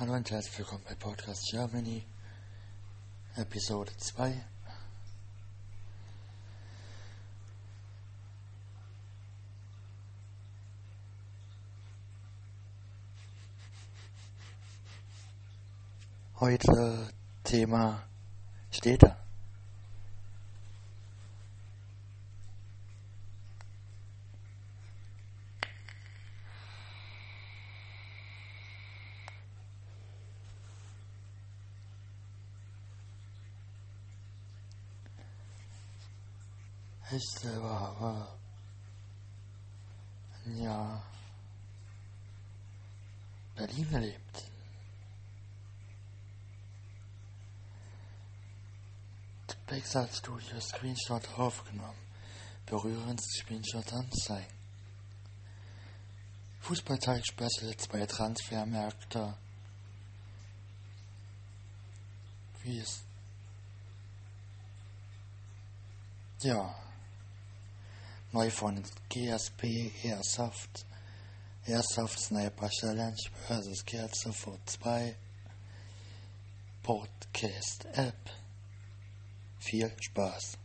Hallo und herzlich willkommen bei Podcast Germany, Episode 2. Heute Thema Städte. Ich selber habe ein Jahr in Berlin gelebt. Pixar Studio Screenshot aufgenommen. Berührend Screenshot anzeigen. Fußballtag Special zwei Transfermärkte. Wie es. Ja. Neu von GSP Airsoft. Airsoft Sniper Challenge vs. Kerze vor 2. Podcast App. Viel Spaß!